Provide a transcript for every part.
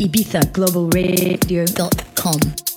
ibizaglobalradio.com.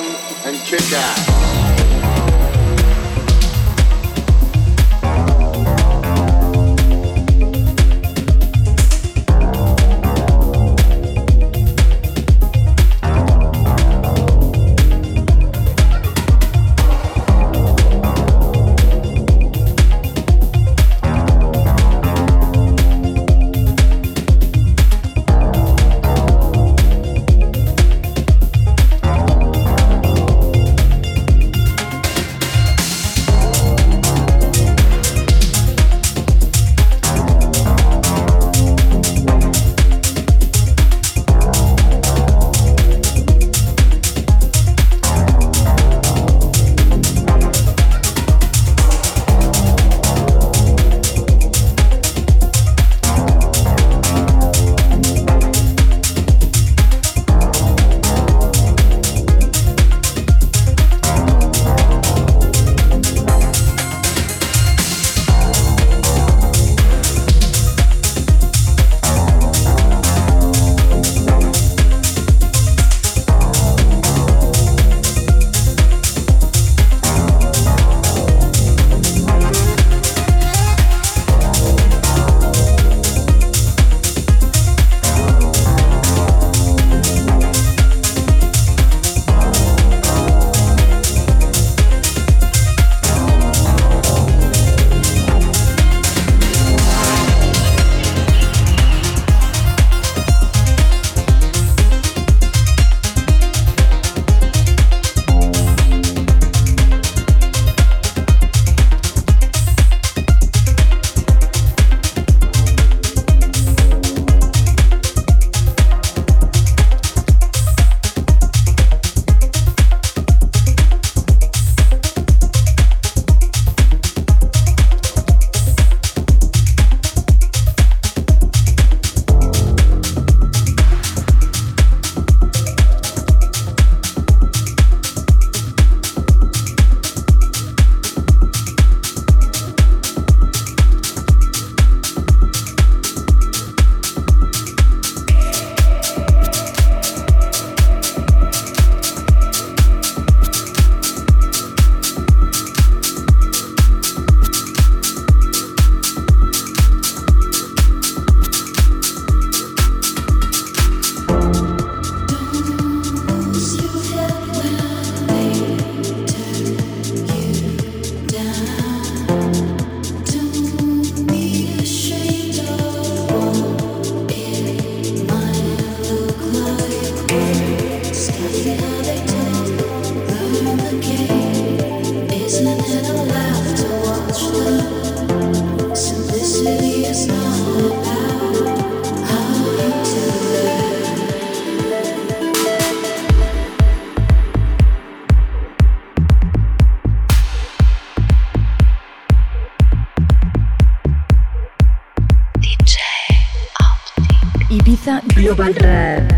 bubblegum and kick ass.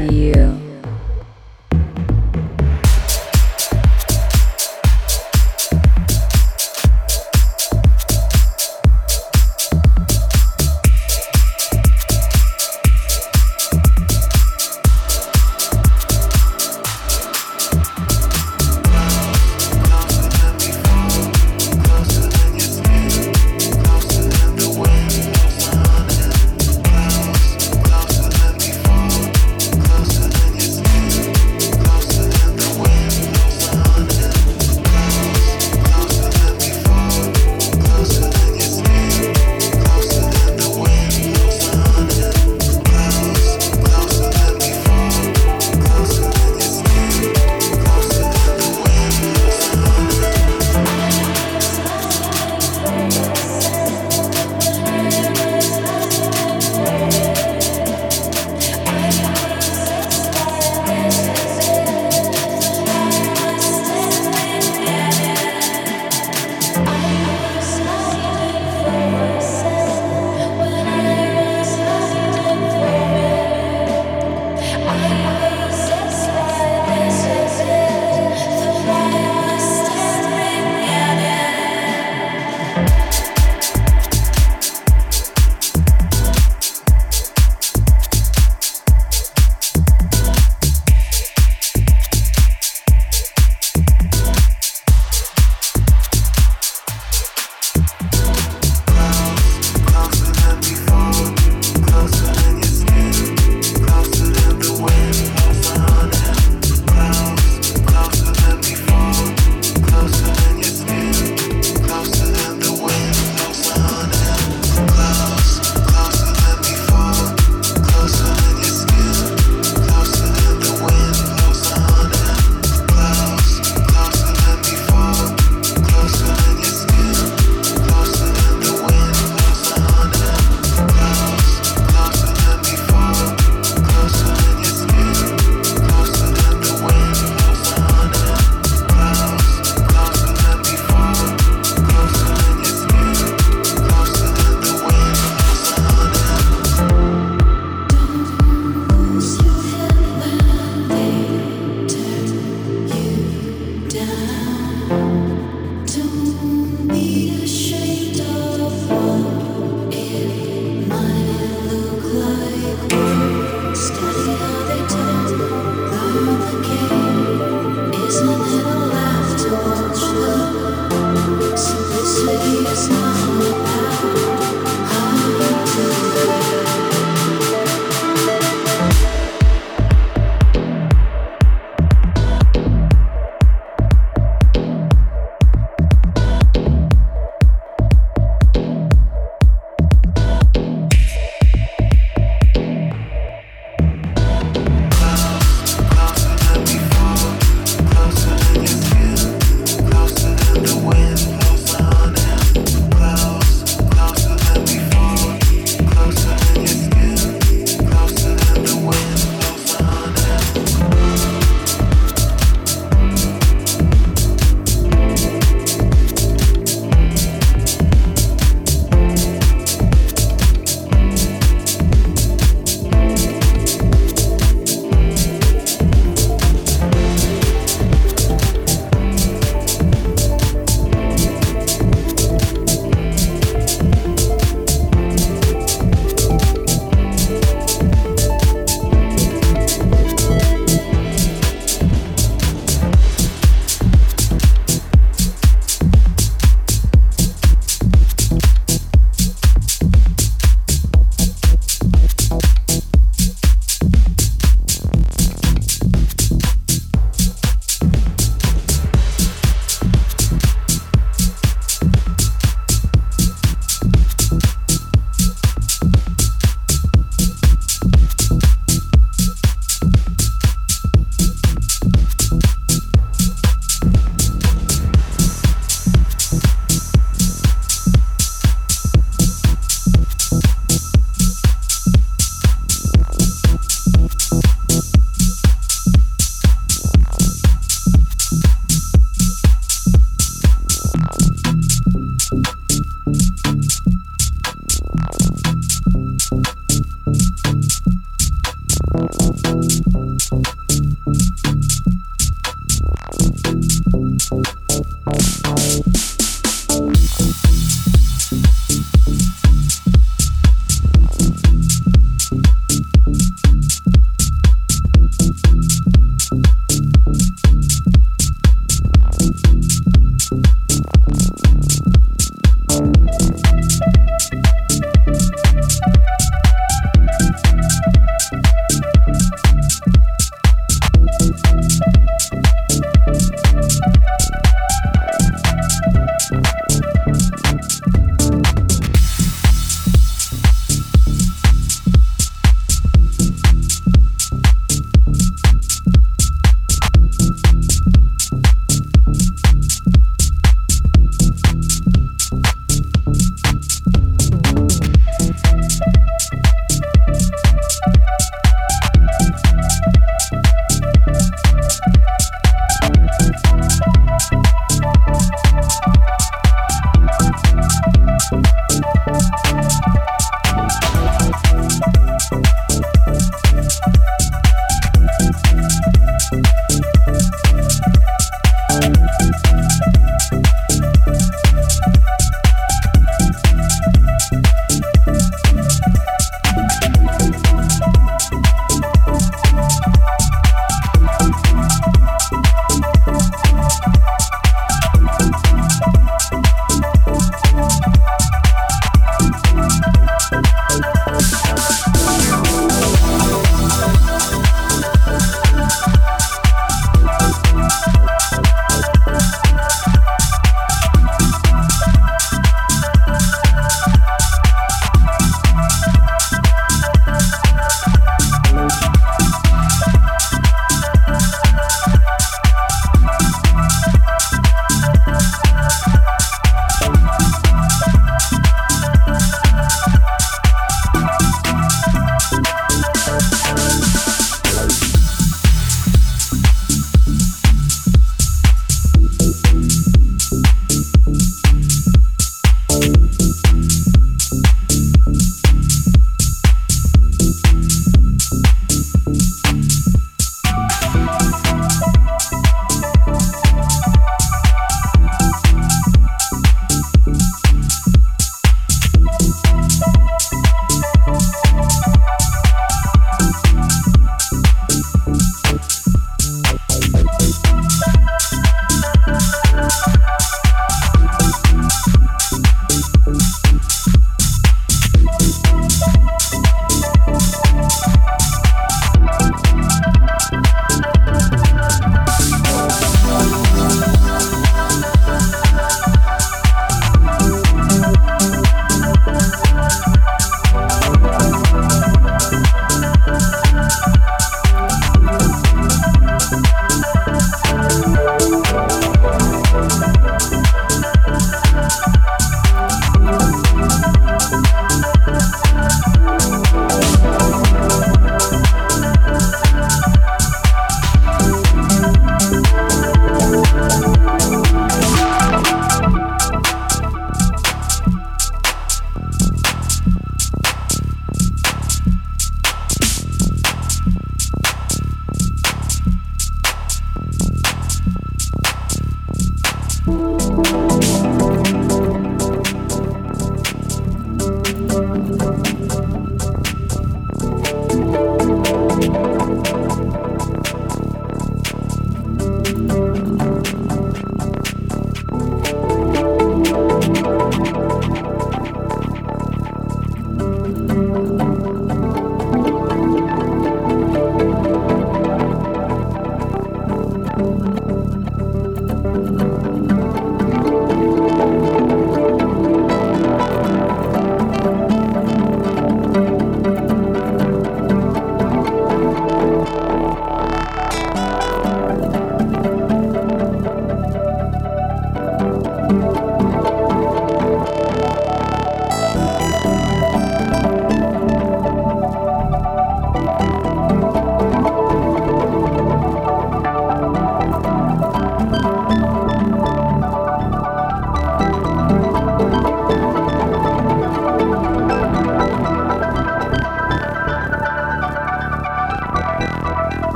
Radio.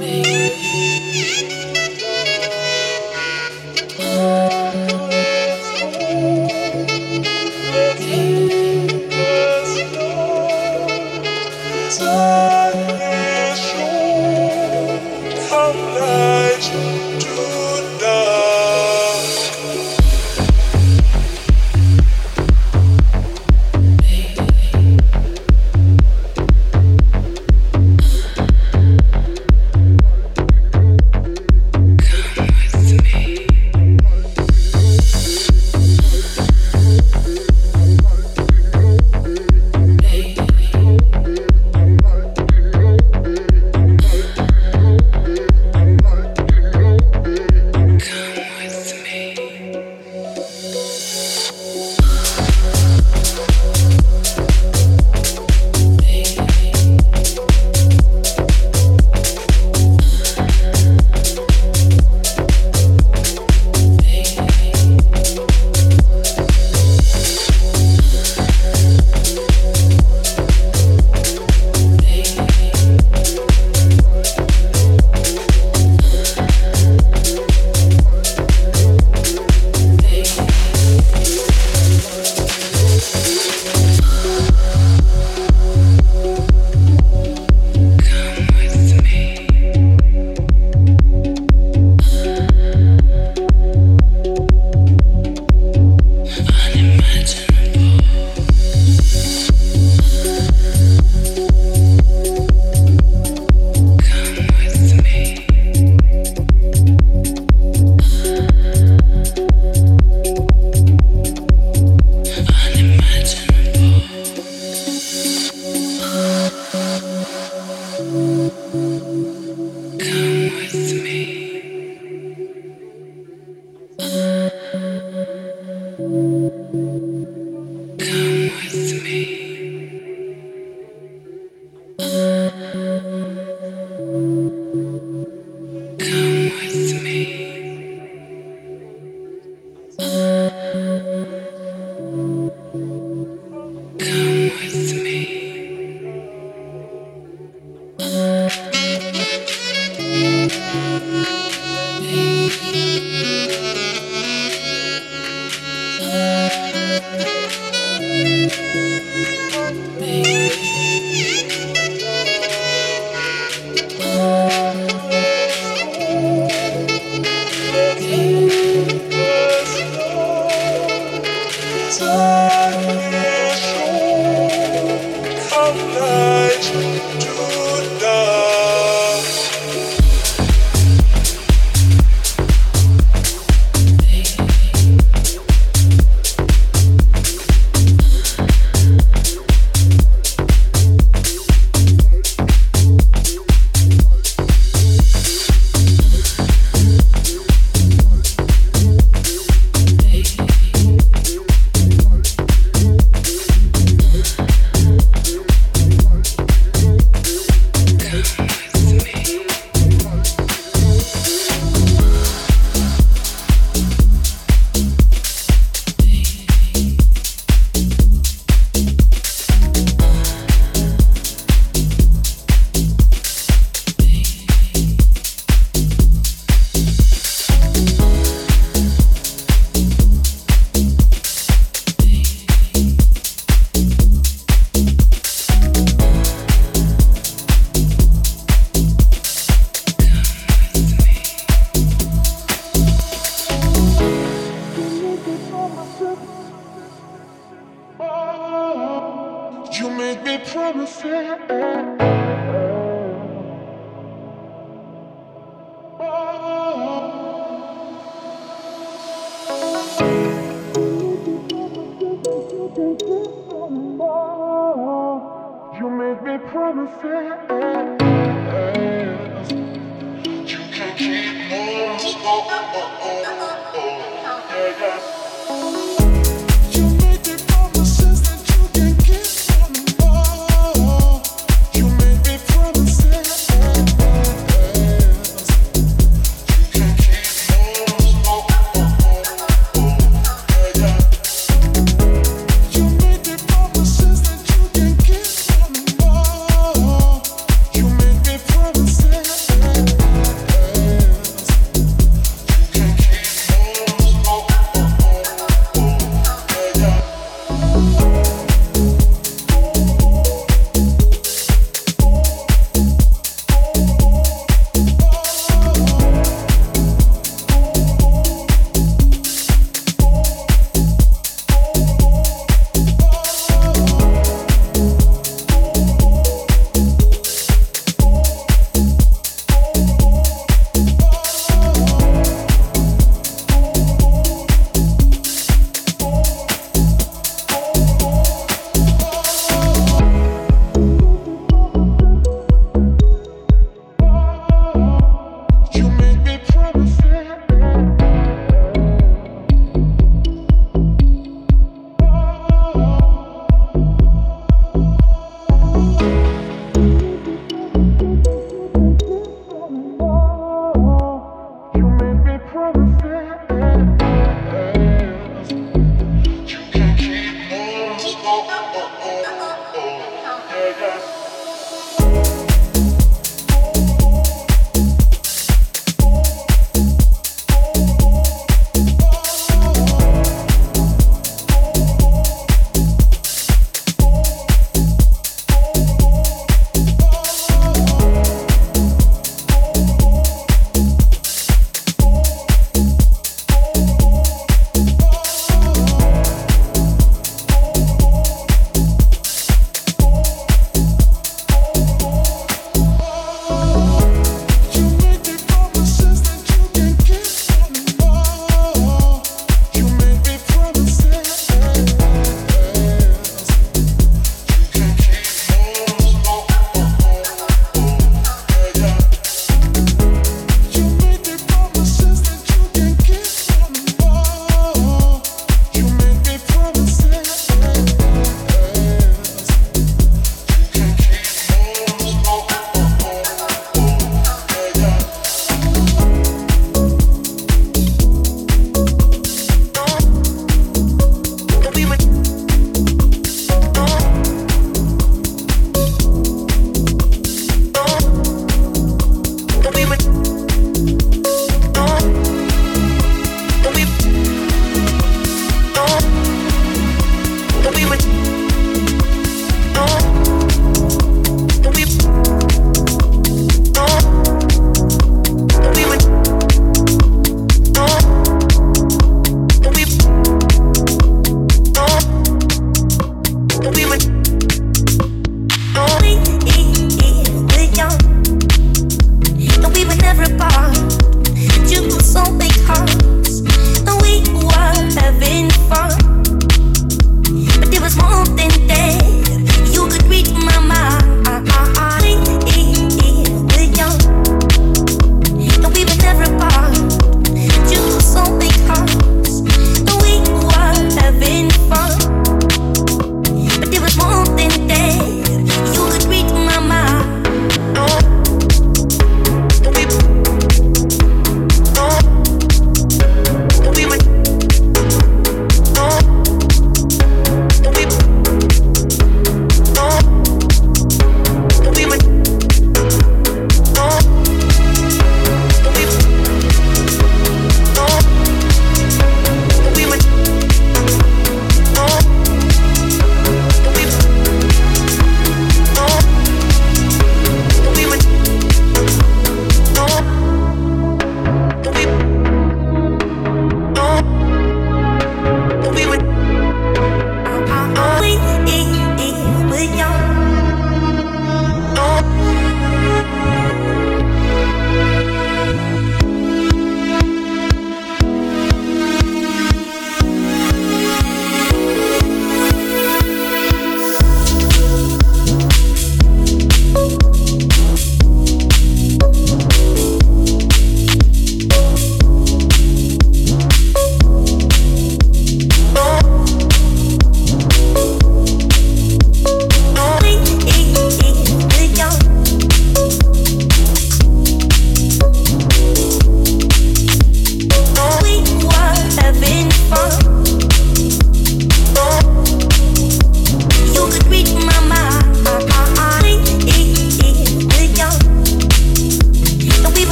Baby.